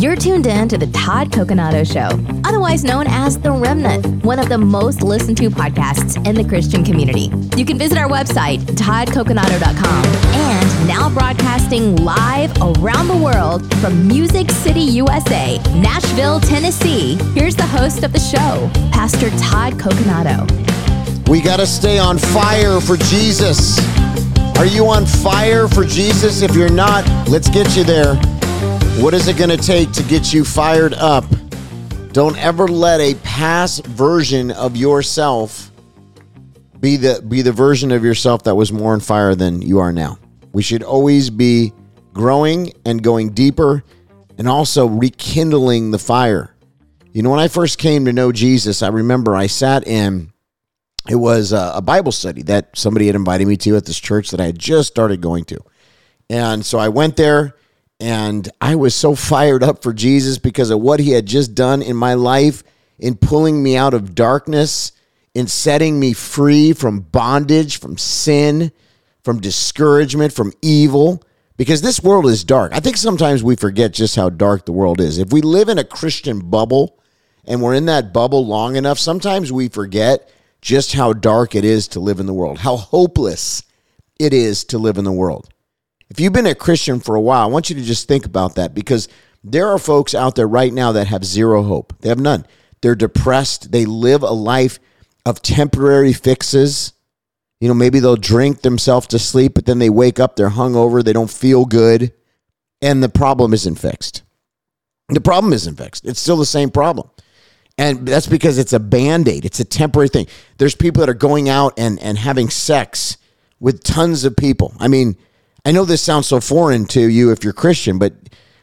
You're tuned in to the Todd Coconato Show, otherwise known as The Remnant, one of the most listened to podcasts in the Christian community. You can visit our website, toddcoconato.com, and now broadcasting live around the world from Music City, USA, Nashville, Tennessee. Here's the host of the show, Pastor Todd Coconato. We got to stay on fire for Jesus. Are you on fire for Jesus? If you're not, let's get you there. What is it going to take to get you fired up? Don't ever let a past version of yourself be the be the version of yourself that was more on fire than you are now. We should always be growing and going deeper and also rekindling the fire. You know, when I first came to know Jesus, I remember I sat in it was a, Bible study that somebody had invited me to at this church that I had just started going to. And so I went there and I was so fired up for Jesus because of what he had just done in my life in pulling me out of darkness, in setting me free from bondage, from sin, from discouragement, from evil. Because this world is dark. I think sometimes we forget just how dark the world is. If we live in a Christian bubble and we're in that bubble long enough, sometimes we forget just how dark it is to live in the world, how hopeless it is to live in the world. If you've been a Christian for a while, I want you to just think about that because there are folks out there right now that have zero hope. They have none. They're depressed. They live a life of temporary fixes. You know, maybe they'll drink themselves to sleep, but then they wake up, they're hungover, they don't feel good, and the problem isn't fixed. The problem isn't fixed. It's still the same problem. And that's because it's a band aid, it's a temporary thing. There's people that are going out and, and having sex with tons of people. I mean, I know this sounds so foreign to you if you're Christian, but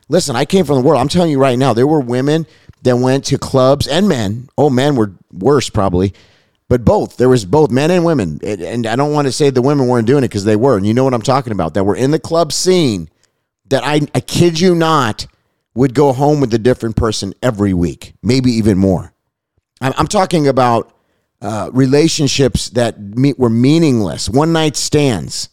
listen, I came from the world. I'm telling you right now, there were women that went to clubs and men. Oh, men were worse probably, but both. There was both men and women. And I don't want to say the women weren't doing it because they were. And you know what I'm talking about. That were in the club scene that I, I kid you not, would go home with a different person every week, maybe even more. I'm, talking about uh, relationships that meet, were meaningless, one night stands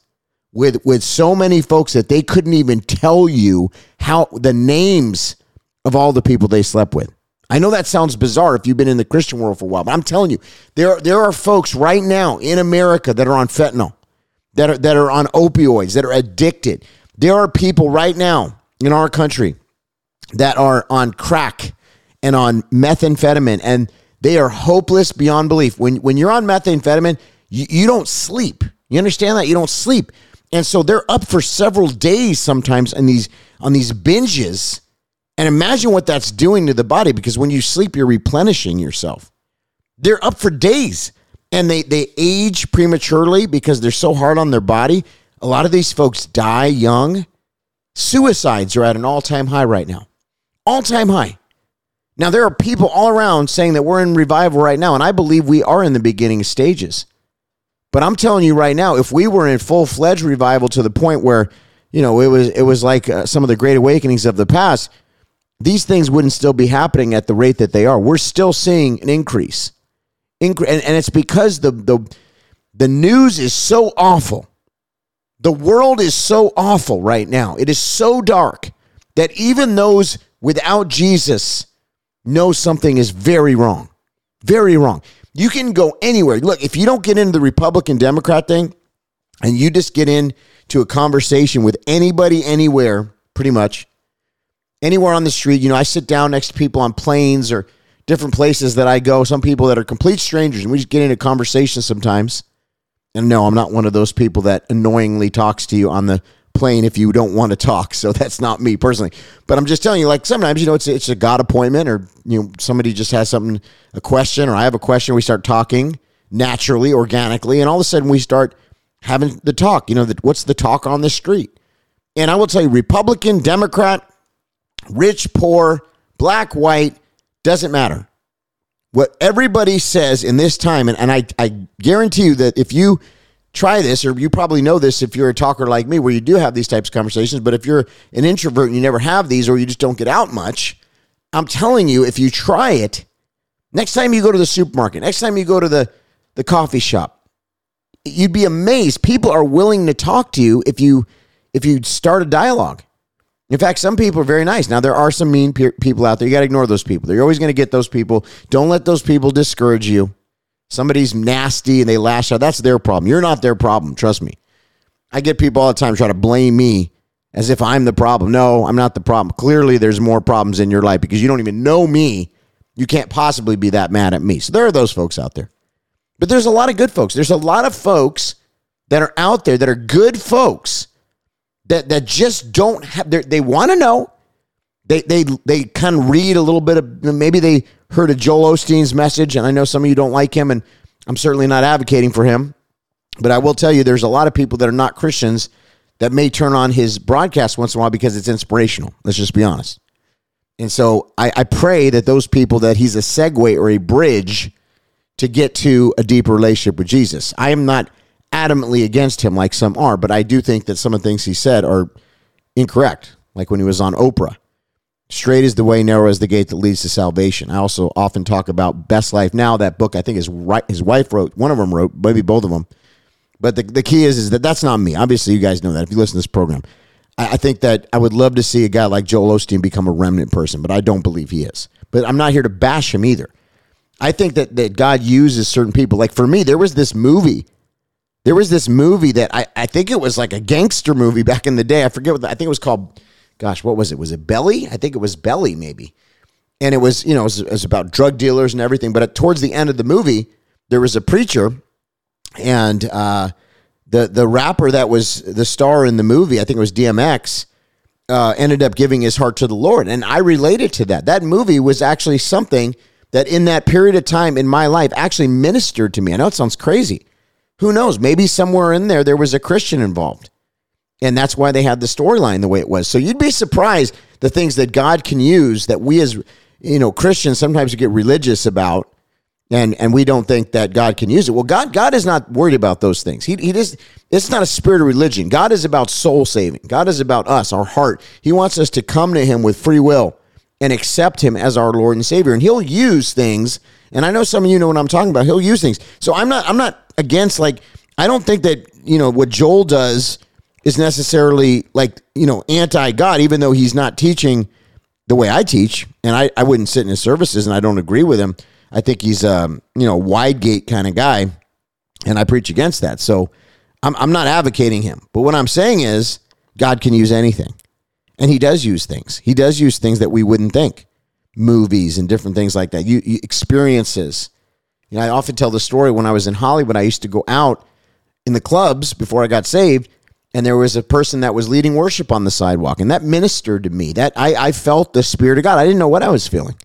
with with so many folks that they couldn't even tell you how the names of all the people they slept with. I know that sounds bizarre if you've been in the Christian world for a while, but I'm telling you, there there are folks right now in America that are on fentanyl, that are that are on opioids, that are addicted. There are people right now in our country that are on crack and on methamphetamine and they are hopeless beyond belief. When when you're on methamphetamine, you, you don't sleep. You understand that? You don't sleep. And so they're up for several days sometimes on these on these binges. And imagine what that's doing to the body because when you sleep, you're replenishing yourself. They're up for days and they, they age prematurely because they're so hard on their body. A lot of these folks die young. Suicides are at an all time high right now all time high. Now, there are people all around saying that we're in revival right now, and I believe we are in the beginning stages. But I'm telling you right now, if we were in full fledged revival to the point where, you know, it was it was like uh, some of the great awakenings of the past, these things wouldn't still be happening at the rate that they are. We're still seeing an increase, Incre- and, and it's because the the the news is so awful. The world is so awful right now. It is so dark that even those without Jesus know something is very wrong. Very wrong. You can go anywhere. Look, if you don't get into the Republican Democrat thing and you just get into a conversation with anybody anywhere, pretty much anywhere on the street, you know, I sit down next to people on planes or different places that I go, some people that are complete strangers, and we just get into conversations sometimes. And no, I'm not one of those people that annoyingly talks to you on the plane if you don't want to talk. So that's not me personally. But I'm just telling you, like sometimes, you know, it's it's a God appointment or you know, somebody just has something, a question, or I have a question, we start talking naturally, organically, and all of a sudden we start having the talk. You know, the, what's the talk on the street? And I will tell you, Republican, Democrat, rich, poor, black, white, doesn't matter. What everybody says in this time, and, and I, I guarantee you that if you try this, or you probably know this if you're a talker like me, where you do have these types of conversations. But if you're an introvert and you never have these, or you just don't get out much, I'm telling you, if you try it, next time you go to the supermarket, next time you go to the, the coffee shop, you'd be amazed. People are willing to talk to you if you if you start a dialogue. In fact, some people are very nice. Now, there are some mean pe- people out there. You got to ignore those people. You're always going to get those people. Don't let those people discourage you. Somebody's nasty and they lash out. That's their problem. You're not their problem. Trust me. I get people all the time try to blame me as if I'm the problem. No, I'm not the problem. Clearly, there's more problems in your life because you don't even know me. You can't possibly be that mad at me. So there are those folks out there. But there's a lot of good folks. There's a lot of folks that are out there that are good folks that that just don't have they want to know. They they they kind of read a little bit of maybe they heard of Joel Osteen's message, and I know some of you don't like him, and I'm certainly not advocating for him. But I will tell you, there's a lot of people that are not Christians that may turn on his broadcast once in a while because it's inspirational. Let's just be honest. And so I, I pray that those people that he's a segue or a bridge to get to a deeper relationship with Jesus. I am not adamantly against him like some are, but I do think that some of the things he said are incorrect. Like when he was on Oprah. Straight is the way, narrow is the gate that leads to salvation. I also often talk about Best Life Now. That book, I think, his right, his wife wrote. One of them wrote, maybe both of them. But the, the key is, is that that's not me. Obviously, you guys know that if you listen to this program. I, I think that I would love to see a guy like Joel Osteen become a remnant person, but I don't believe he is. But I'm not here to bash him either. I think that, that God uses certain people. Like for me, there was this movie there was this movie that I, I think it was like a gangster movie back in the day. I forget what the, I think it was called. Gosh, what was it? Was it Belly? I think it was Belly, maybe. And it was you know it was, it was about drug dealers and everything. But at, towards the end of the movie, there was a preacher, and uh, the the rapper that was the star in the movie, I think it was DMX. Uh, ended up giving his heart to the Lord. And I related to that. That movie was actually something that in that period of time in my life actually ministered to me. I know it sounds crazy, who knows? Maybe somewhere in there there was a Christian involved. And that's why they had the storyline the way it was. So you'd be surprised the things that God can use that we as you know Christians sometimes get religious about and and we don't think that God can use it. Well, God God is not worried about those things. He he just it's not a spirit of religion. God is about soul saving. God is about us, our heart. He wants us to come to him with free will and accept him as our Lord and Savior. And he'll use things, and I know some of you know what I'm talking about. He'll use things. So I'm not I'm not against like I don't think that you know what Joel does is necessarily like you know anti God, even though he's not teaching the way I teach, and I, I wouldn't sit in his services, and I don't agree with him. I think he's um you know wide gate kind of guy, and I preach against that. So I'm I'm not advocating him, but what I'm saying is God can use anything, and He does use things. He does use things that we wouldn't think, movies and different things like that. You, you experiences you know, I often tell the story when I was in Hollywood, I used to go out in the clubs before I got saved, and there was a person that was leading worship on the sidewalk, and that ministered to me. That I, I felt the Spirit of God. I didn't know what I was feeling,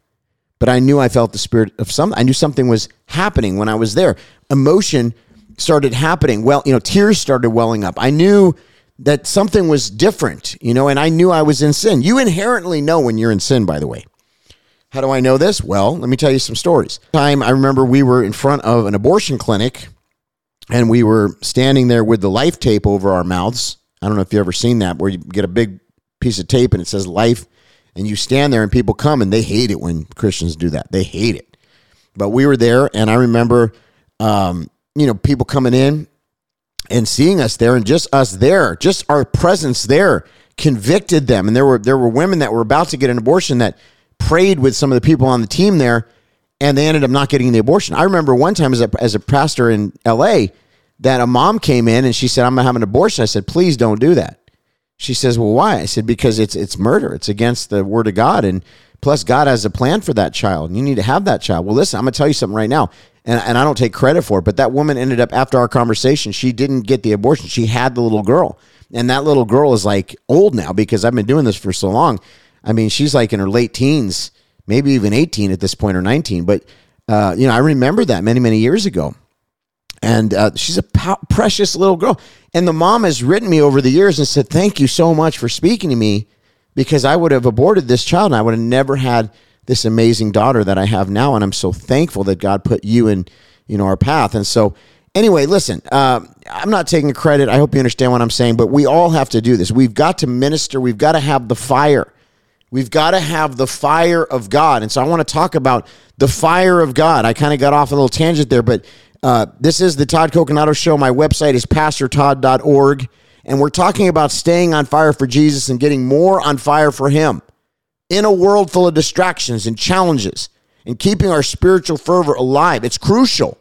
but I knew I felt the Spirit of some. I knew something was happening when I was there. Emotion started happening. Well, you know, tears started welling up. I knew that something was different, you know, and I knew I was in sin. You inherently know when you're in sin, by the way. How do I know this? Well, let me tell you some stories. Time I remember we were in front of an abortion clinic and we were standing there with the life tape over our mouths. I don't know if you've ever seen that where you get a big piece of tape and it says life and you stand there and people come and they hate it when Christians do that. They hate it. But we were there and I remember um, you know, people coming in and seeing us there and just us there, just our presence there convicted them. And there were there were women that were about to get an abortion that prayed with some of the people on the team there, and they ended up not getting the abortion. I remember one time as a, as a pastor in L.A. that a mom came in and she said, "I'm gonna have an abortion." I said, "Please don't do that." She says, "Well, why?" I said, "Because it's it's murder. It's against the word of God, and plus God has a plan for that child. And you need to have that child." Well, listen, I'm gonna tell you something right now, and and I don't take credit for it, but that woman ended up after our conversation, she didn't get the abortion. She had the little girl, and that little girl is like old now because I've been doing this for so long I mean, she's like in her late teens, maybe even 18 at this point or 19. But, uh, you know, I remember that many, many years ago. And uh, she's a po- precious little girl. And the mom has written me over the years and said, Thank you so much for speaking to me because I would have aborted this child and I would have never had this amazing daughter that I have now. And I'm so thankful that God put you in, you know, our path. And so, anyway, listen, uh, I'm not taking credit. I hope you understand what I'm saying, but we all have to do this. We've got to minister, we've got to have the fire. We've got to have the fire of God. And so I want to talk about the fire of God. I kind of got off a little tangent there, but uh, this is the Todd Coconato Show. My website is pastortodd.org. And we're talking about staying on fire for Jesus and getting more on fire for Him in a world full of distractions and challenges and keeping our spiritual fervor alive. It's crucial.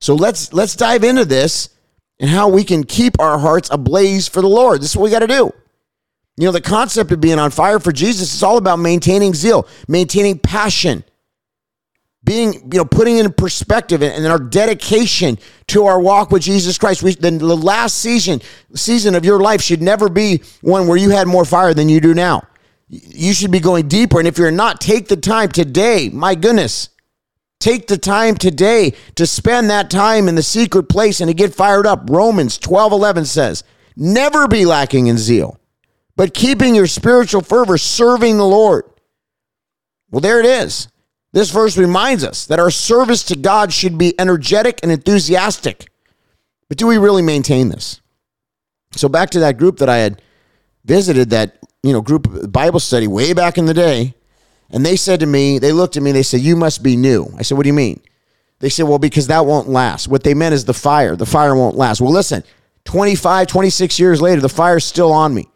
So let's let's dive into this and how we can keep our hearts ablaze for the Lord. This is what we got to do. You know, the concept of being on fire for Jesus is all about maintaining zeal, maintaining passion, being, you know, putting in perspective and, our dedication to our walk with Jesus Christ. We, the, the last season, season of your life should never be one where you had more fire than you do now. You should be going deeper. And if you're not, take the time today. My goodness. Take the time today to spend that time in the secret place and to get fired up. Romans 12 11 says, Never be lacking in zeal, but keeping your spiritual fervor, serving the Lord. Well, there it is. This verse reminds us that our service to God should be energetic and enthusiastic. But do we really maintain this? So back to that group that I had visited, that you know group Bible study way back in the day, and they said to me, they looked at me, they said, "You must be new." I said, "What do you mean?" They said, "Well, because that won't last." What they meant is the fire. The fire won't last. Well, listen, 25, 26 years later, the fire's still on me.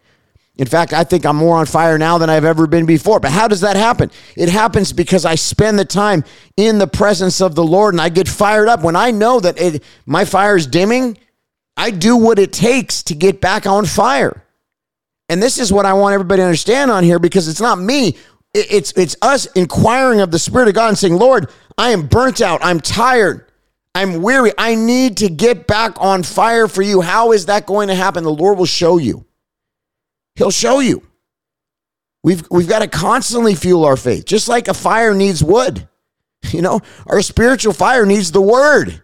In fact, I think I'm more on fire now than I've ever been before. But how does that happen? It happens because I spend the time in the presence of the Lord and I get fired up. When I know that it, my fire is dimming, I do what it takes to get back on fire. And this is what I want everybody to understand on here because it's not me. It's, it's us inquiring of the Spirit of God and saying, Lord, I am burnt out. I'm tired. I'm weary. I need to get back on fire for you. How is that going to happen? The Lord will show you. He'll show you. We've, we've got to constantly fuel our faith, just like a fire needs wood. You know, our spiritual fire needs the word.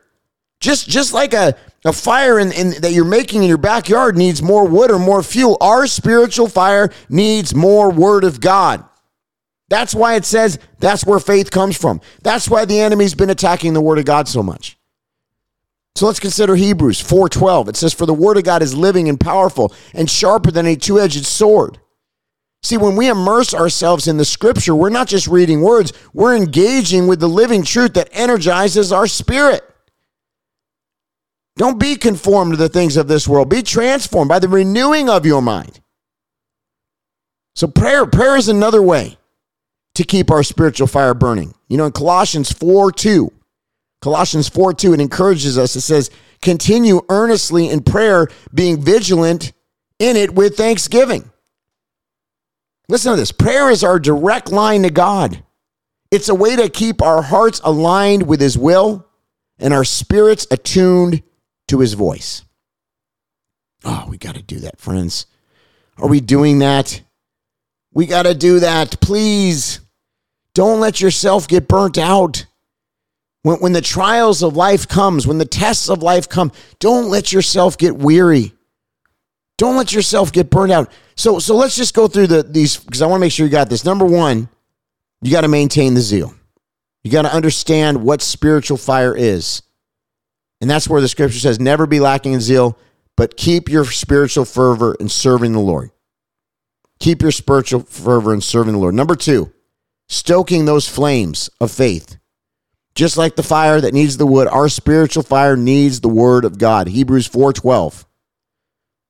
Just, just like a, a fire in, in, that you're making in your backyard needs more wood or more fuel, our spiritual fire needs more word of God. That's why it says that's where faith comes from. That's why the enemy's been attacking the word of God so much. So let's consider Hebrews 4:12. It says for the word of God is living and powerful and sharper than a two-edged sword. See, when we immerse ourselves in the scripture, we're not just reading words, we're engaging with the living truth that energizes our spirit. Don't be conformed to the things of this world. Be transformed by the renewing of your mind. So prayer, prayer is another way to keep our spiritual fire burning. You know, in Colossians 4 2, Colossians 4 2, it encourages us. It says, continue earnestly in prayer, being vigilant in it with thanksgiving. Listen to this prayer is our direct line to God. It's a way to keep our hearts aligned with His will and our spirits attuned to His voice. Oh, we got to do that, friends. Are we doing that? We got to do that. Please don't let yourself get burnt out. When, when the trials of life comes, when the tests of life come, don't let yourself get weary. Don't let yourself get burned out. So, so let's just go through the these because I want to make sure you got this. Number one, you got to maintain the zeal. You got to understand what spiritual fire is. And that's where the scripture says, never be lacking in zeal, but keep your spiritual fervor in serving the Lord. Keep your spiritual fervor in serving the Lord. Number two, stoking those flames of faith. Just like the fire that needs the wood, our spiritual fire needs the word of God. Hebrews 4:12.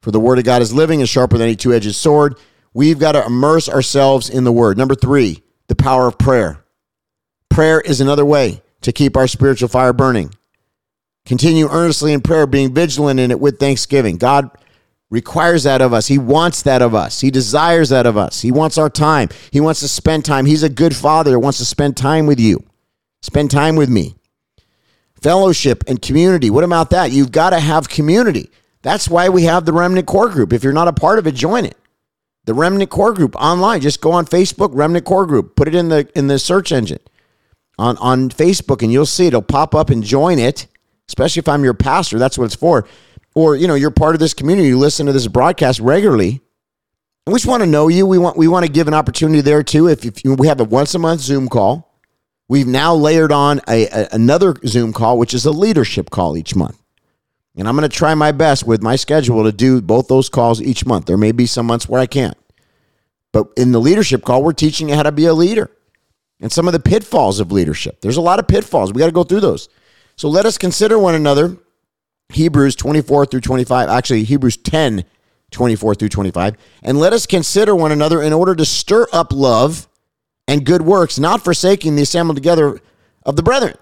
For the word of God is living and sharper than any two-edged sword. We've got to immerse ourselves in the word. Number 3, the power of prayer. Prayer is another way to keep our spiritual fire burning. Continue earnestly in prayer, being vigilant in it with thanksgiving. God requires that of us. He wants that of us. He desires that of us. He wants our time. He wants to spend time. He's a good father, that wants to spend time with you. Spend time with me. Fellowship and community. What about that? You've got to have community. That's why we have the Remnant Core Group. If you're not a part of it, join it. The Remnant Core Group online. Just go on Facebook, Remnant Core Group. Put it in the in the search engine on on Facebook, and you'll see it. it'll pop up and join it. Especially if I'm your pastor, that's what it's for. Or you know, you're part of this community. You listen to this broadcast regularly. And we just want to know you. We want we want to give an opportunity there too. If, if you, we have a once a month Zoom call We've now layered on a, a, another Zoom call, which is a leadership call each month. And I'm going to try my best with my schedule to do both those calls each month. There may be some months where I can't. But in the leadership call, we're teaching you how to be a leader and some of the pitfalls of leadership. There's a lot of pitfalls. We got to go through those. So let us consider one another. Hebrews 24 through 25, actually, Hebrews 10, 24 through 25. And let us consider one another in order to stir up love and good works, not forsaking the assembly together of the brethren.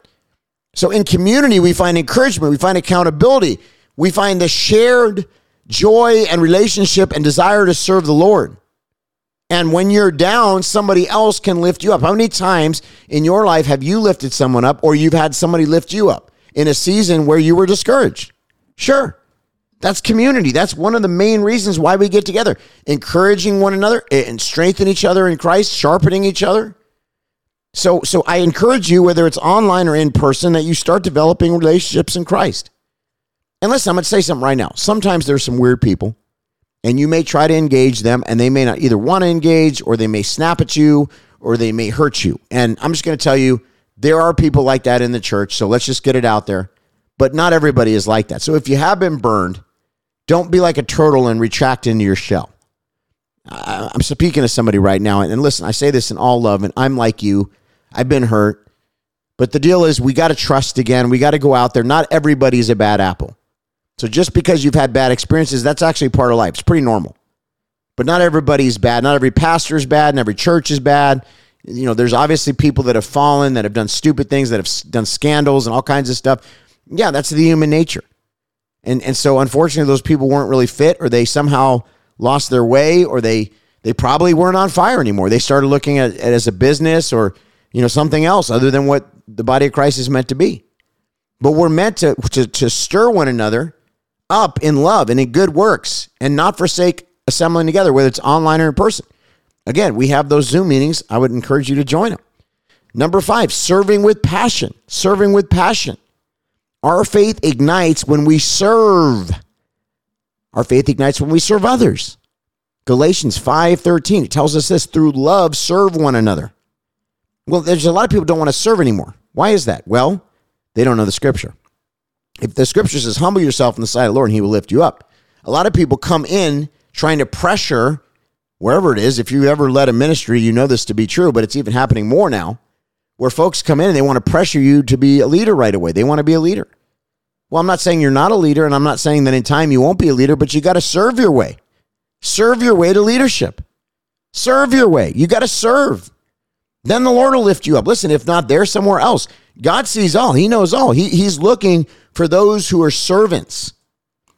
So in community, we find encouragement, we find accountability, we find the shared joy and relationship and desire to serve the Lord. And when you're down, somebody else can lift you up. How many times in your life have you lifted someone up or you've had somebody lift you up in a season where you were discouraged? Sure. That's community. That's one of the main reasons why we get together, encouraging one another and strengthening each other in Christ, sharpening each other. So, so I encourage you, whether it's online or in person, that you start developing relationships in Christ. And listen, I'm going to say something right now. Sometimes there's some weird people, and you may try to engage them, and they may not either want to engage, or they may snap at you, or they may hurt you. And I'm just going to tell you, there are people like that in the church. So let's just get it out there. But not everybody is like that. So if you have been burned, don't be like a turtle and retract into your shell. I'm speaking to somebody right now, and listen, I say this in all love, and I'm like you. I've been hurt. But the deal is, we got to trust again. We got to go out there. Not everybody's a bad apple. So just because you've had bad experiences, that's actually part of life. It's pretty normal. But not everybody's bad. Not every pastor is bad, and every church is bad. You know, there's obviously people that have fallen, that have done stupid things, that have done scandals and all kinds of stuff. Yeah, that's the human nature. And and so unfortunately those people weren't really fit or they somehow lost their way or they they probably weren't on fire anymore. They started looking at it as a business or you know something else other than what the body of Christ is meant to be. But we're meant to, to, to stir one another up in love and in good works and not forsake assembling together, whether it's online or in person. Again, we have those Zoom meetings. I would encourage you to join them. Number five, serving with passion. Serving with passion. Our faith ignites when we serve. Our faith ignites when we serve others. Galatians 5:13 it tells us this through love serve one another. Well, there's a lot of people don't want to serve anymore. Why is that? Well, they don't know the scripture. If the scripture says, humble yourself in the sight of the Lord and he will lift you up, a lot of people come in trying to pressure wherever it is. If you ever led a ministry, you know this to be true, but it's even happening more now where folks come in and they want to pressure you to be a leader right away. They want to be a leader. Well, I'm not saying you're not a leader, and I'm not saying that in time you won't be a leader, but you got to serve your way. Serve your way to leadership. Serve your way. You got to serve. Then the Lord will lift you up. Listen, if not there, somewhere else. God sees all, He knows all. He, he's looking for those who are servants.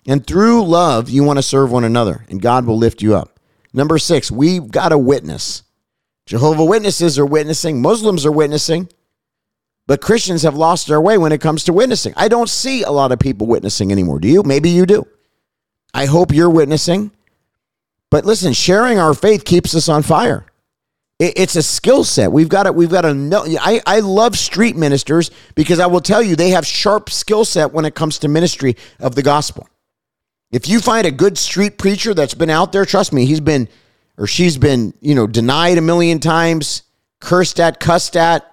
And through love, you want to serve one another, and God will lift you up. Number six, we've got a witness. Jehovah Witnesses are witnessing, Muslims are witnessing, but Christians have lost their way when it comes to witnessing. I don't see a lot of people witnessing anymore. Do you? Maybe you do. I hope you're witnessing. But listen, sharing our faith keeps us on fire. It's a skill set. We've got to, we've got to know. I, I love street ministers because I will tell you they have sharp skill set when it comes to ministry of the gospel. If you find a good street preacher that's been out there, trust me, he's been or she's been, you know, denied a million times, cursed at, cussed at.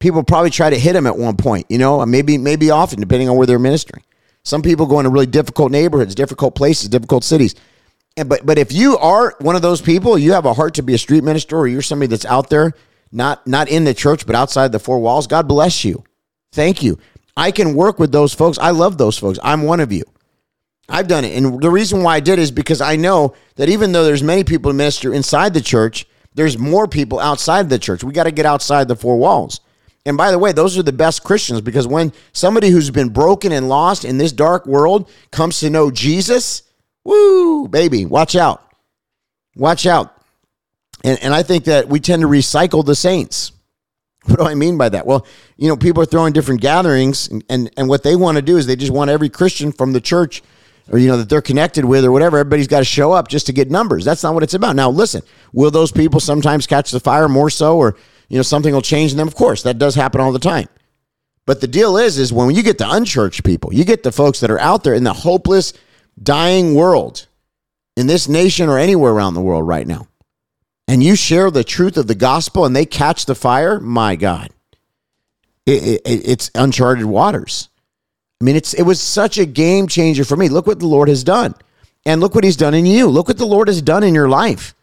People probably try to hit him at one point, you know, maybe maybe often, depending on where they're ministering. Some people go into really difficult neighborhoods, difficult places, difficult cities. And but but if you are one of those people, you have a heart to be a street minister, or you're somebody that's out there, not not in the church, but outside the four walls. God bless you. Thank you. I can work with those folks. I love those folks. I'm one of you. I've done it. And the reason why I did is because I know that even though there's many people to minister inside the church, there's more people outside the church. We got to get outside the four walls. And by the way, those are the best Christians because when somebody who's been broken and lost in this dark world comes to know Jesus, woo, baby, watch out. Watch out. And, and I think that we tend to recycle the saints. What do I mean by that? Well, you know, people are throwing different gatherings, and, and, and what they want to do is they just want every Christian from the church or you know that they're connected with or whatever everybody's got to show up just to get numbers. That's not what it's about. Now listen will those people sometimes catch the fire more so or you know something will change in them? Of course that does happen all the time. But the deal is is when you get the unchurched people you get the folks that are out there in the hopeless dying world in this nation or anywhere around the world right now and you share the truth of the gospel and they catch the fire my god. It, it, it's uncharted waters I mean, it's it was such a game changer for me. Look what the Lord has done. And look what he's done in you. Look what the Lord has done in your life.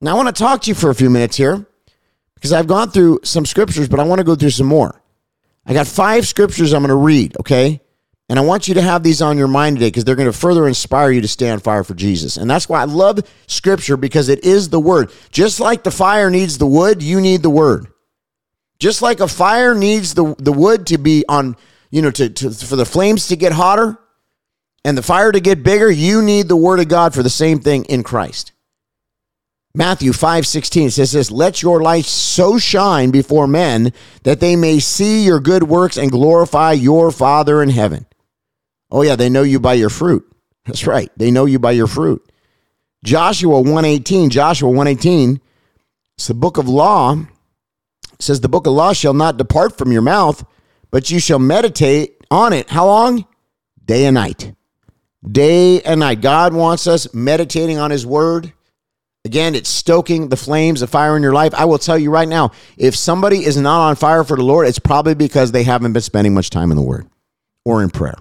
Now I want to talk to you for a few minutes here because I've gone through some scriptures, but I want to go through some more. I got five scriptures I'm going to read, okay? And I want you to have these on your mind today because they're going to further inspire you to stay on fire for Jesus. And that's why I love scripture because it is the word. Just like the fire needs the wood, you need the word. Just like a fire needs the, the wood to be on, you know, to, to for the flames to get hotter and the fire to get bigger, you need the word of God for the same thing in Christ. Matthew 5 16 says this, let your light so shine before men that they may see your good works and glorify your Father in heaven. Oh yeah, they know you by your fruit. That's right. They know you by your fruit. Joshua 118, Joshua 118, it's the book of law. It says the book of law shall not depart from your mouth, but you shall meditate on it. How long? Day and night. Day and night. God wants us meditating on his word. Again, it's stoking the flames of fire in your life. I will tell you right now, if somebody is not on fire for the Lord, it's probably because they haven't been spending much time in the word or in prayer.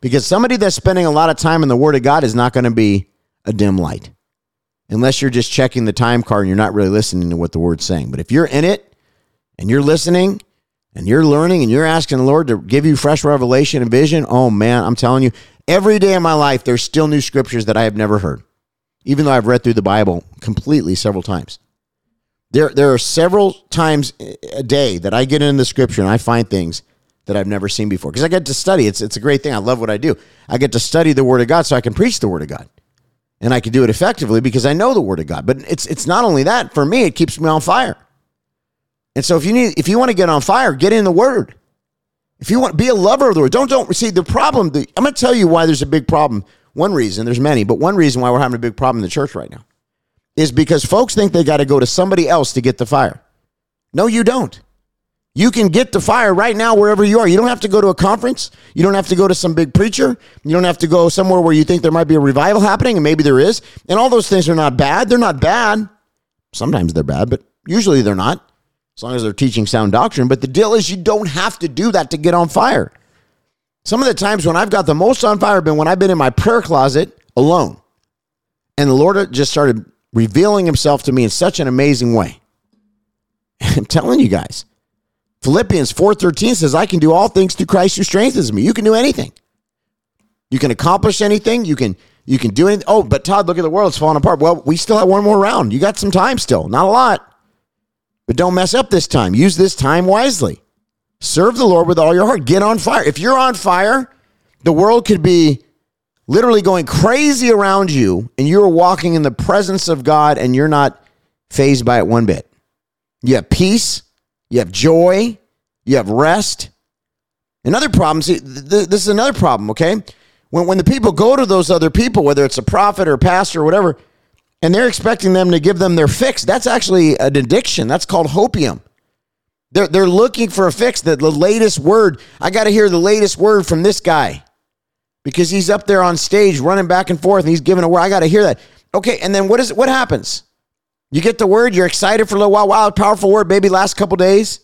Because somebody that's spending a lot of time in the Word of God is not going to be a dim light unless you're just checking the time card and you're not really listening to what the Word's saying. But if you're in it and you're listening and you're learning and you're asking the Lord to give you fresh revelation and vision, oh man, I'm telling you, every day of my life, there's still new scriptures that I have never heard, even though I've read through the Bible completely several times. There, there are several times a day that I get in the scripture and I find things that I've never seen before. Because I get to study. It's it's a great thing. I love what I do. I get to study the Word of God so I can preach the Word of God. And I can do it effectively because I know the Word of God. But it's it's not only that, for me, it keeps me on fire. And so if you need if you want to get on fire, get in the Word. If you want to be a lover of the Word, don't don't see the problem. The, I'm gonna tell you why there's a big problem. One reason, there's many, but one reason why we're having a big problem in the church right now is because folks think they got to go to somebody else to get the fire. No, you don't. You can get the fire right now wherever you are. You don't have to go to a conference. You don't have to go to some big preacher. You don't have to go somewhere where you think there might be a revival happening, and maybe there is. And all those things are not bad. They're not bad. Sometimes they're bad, but usually they're not, as long as they're teaching sound doctrine. But the deal is, you don't have to do that to get on fire. Some of the times when I've got the most on fire have been when I've been in my prayer closet alone. And the Lord just started revealing himself to me in such an amazing way. I'm telling you guys. Philippians 4:13 says I can do all things through Christ who strengthens me. You can do anything. You can accomplish anything. You can you can do anything. Oh, but Todd, look at the world. It's falling apart. Well, we still have one more round. You got some time still. Not a lot. But don't mess up this time. Use this time wisely. Serve the Lord with all your heart. Get on fire. If you're on fire, the world could be literally going crazy around you and you're walking in the presence of God and you're not fazed by it one bit. You have peace, you have joy, you have rest. Another problem, see, th- this is another problem, okay? When, when the people go to those other people, whether it's a prophet or a pastor or whatever, and they're expecting them to give them their fix, that's actually an addiction. That's called hopium. They're, they're looking for a fix, the, the latest word. I got to hear the latest word from this guy because he's up there on stage running back and forth and he's giving a word. I got to hear that. Okay, and then what is what happens? You get the word, you're excited for a little while. Wow, powerful word, maybe last couple days.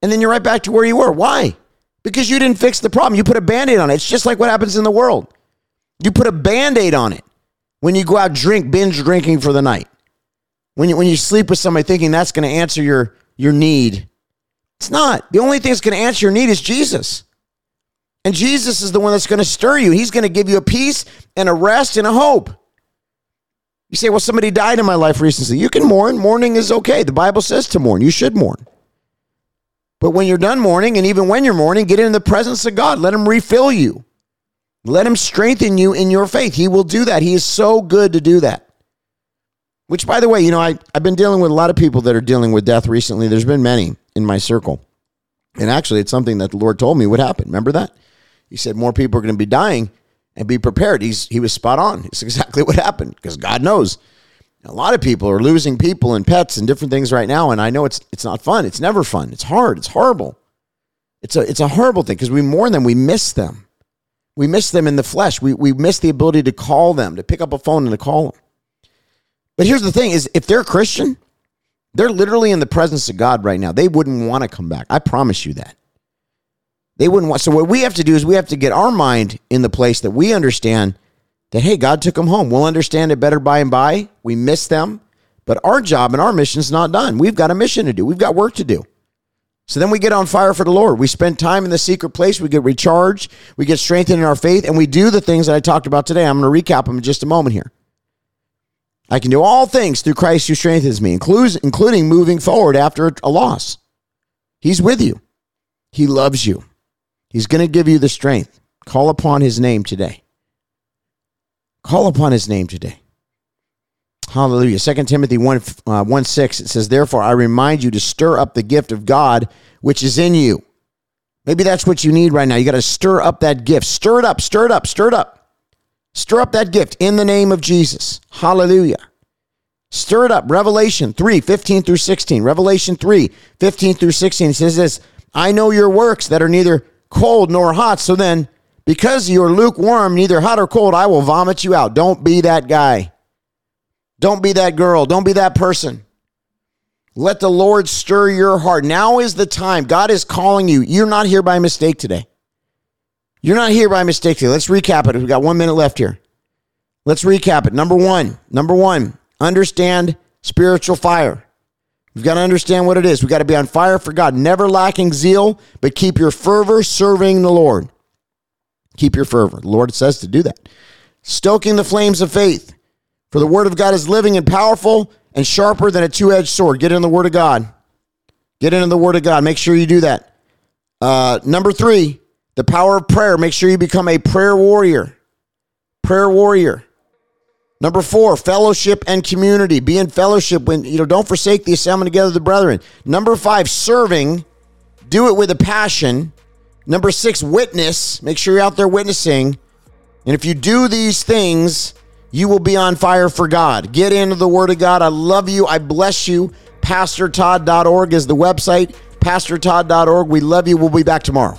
And then you're right back to where you were. Why? Because you didn't fix the problem. You put a band aid on it. It's just like what happens in the world. You put a band aid on it when you go out drink, binge drinking for the night. When you, when you sleep with somebody thinking that's going to answer your, your need. It's not. The only thing that's going to answer your need is Jesus. And Jesus is the one that's going to stir you. He's going to give you a peace and a rest and a hope. You say, well, somebody died in my life recently. You can mourn. Mourning is okay. The Bible says to mourn. You should mourn. But when you're done mourning, and even when you're mourning, get in the presence of God. Let Him refill you. Let Him strengthen you in your faith. He will do that. He is so good to do that. Which, by the way, you know, I, I've been dealing with a lot of people that are dealing with death recently. There's been many in my circle. And actually, it's something that the Lord told me would happen. Remember that? He said more people are going to be dying and be prepared. He's he was spot on. It's exactly what happened because God knows. A lot of people are losing people and pets and different things right now, and I know it's it's not fun. It's never fun. It's hard. It's horrible. It's a it's a horrible thing because we mourn them. We miss them. We miss them in the flesh. We we miss the ability to call them, to pick up a phone and to call them. But here's the thing: is if they're Christian, they're literally in the presence of God right now. They wouldn't want to come back. I promise you that. They wouldn't want. So what we have to do is we have to get our mind in the place that we understand that hey, God took them home. We'll understand it better by and by. We miss them, but our job and our mission is not done. We've got a mission to do. We've got work to do. So then we get on fire for the Lord. We spend time in the secret place. We get recharged. We get strengthened in our faith, and we do the things that I talked about today. I'm going to recap them in just a moment here. I can do all things through Christ who strengthens me, including moving forward after a loss. He's with you. He loves you. He's going to give you the strength. Call upon his name today. Call upon his name today. Hallelujah. 2 Timothy 1, uh, 1 6, it says, Therefore, I remind you to stir up the gift of God which is in you. Maybe that's what you need right now. You got to stir up that gift. Stir it up, stir it up, stir it up. Stir up that gift in the name of Jesus. Hallelujah. Stir it up. Revelation 3, 15 through 16. Revelation 3, 15 through 16 says this I know your works that are neither cold nor hot. So then, because you're lukewarm, neither hot or cold, I will vomit you out. Don't be that guy. Don't be that girl. Don't be that person. Let the Lord stir your heart. Now is the time. God is calling you. You're not here by mistake today. You're not here by mistake today. Let's recap it. We've got one minute left here. Let's recap it. Number one, number one, understand spiritual fire. We've got to understand what it is. We've got to be on fire for God, never lacking zeal, but keep your fervor serving the Lord. Keep your fervor. The Lord says to do that. Stoking the flames of faith. For the word of God is living and powerful and sharper than a two edged sword. Get in the word of God. Get into the word of God. Make sure you do that. Uh, number three, the power of prayer. Make sure you become a prayer warrior. Prayer warrior. Number four, fellowship and community. Be in fellowship when, you know, don't forsake the assembling together of the brethren. Number five, serving. Do it with a passion. Number six, witness. Make sure you're out there witnessing. And if you do these things, you will be on fire for God. Get into the Word of God. I love you. I bless you. PastorTodd.org is the website. PastorTodd.org. We love you. We'll be back tomorrow.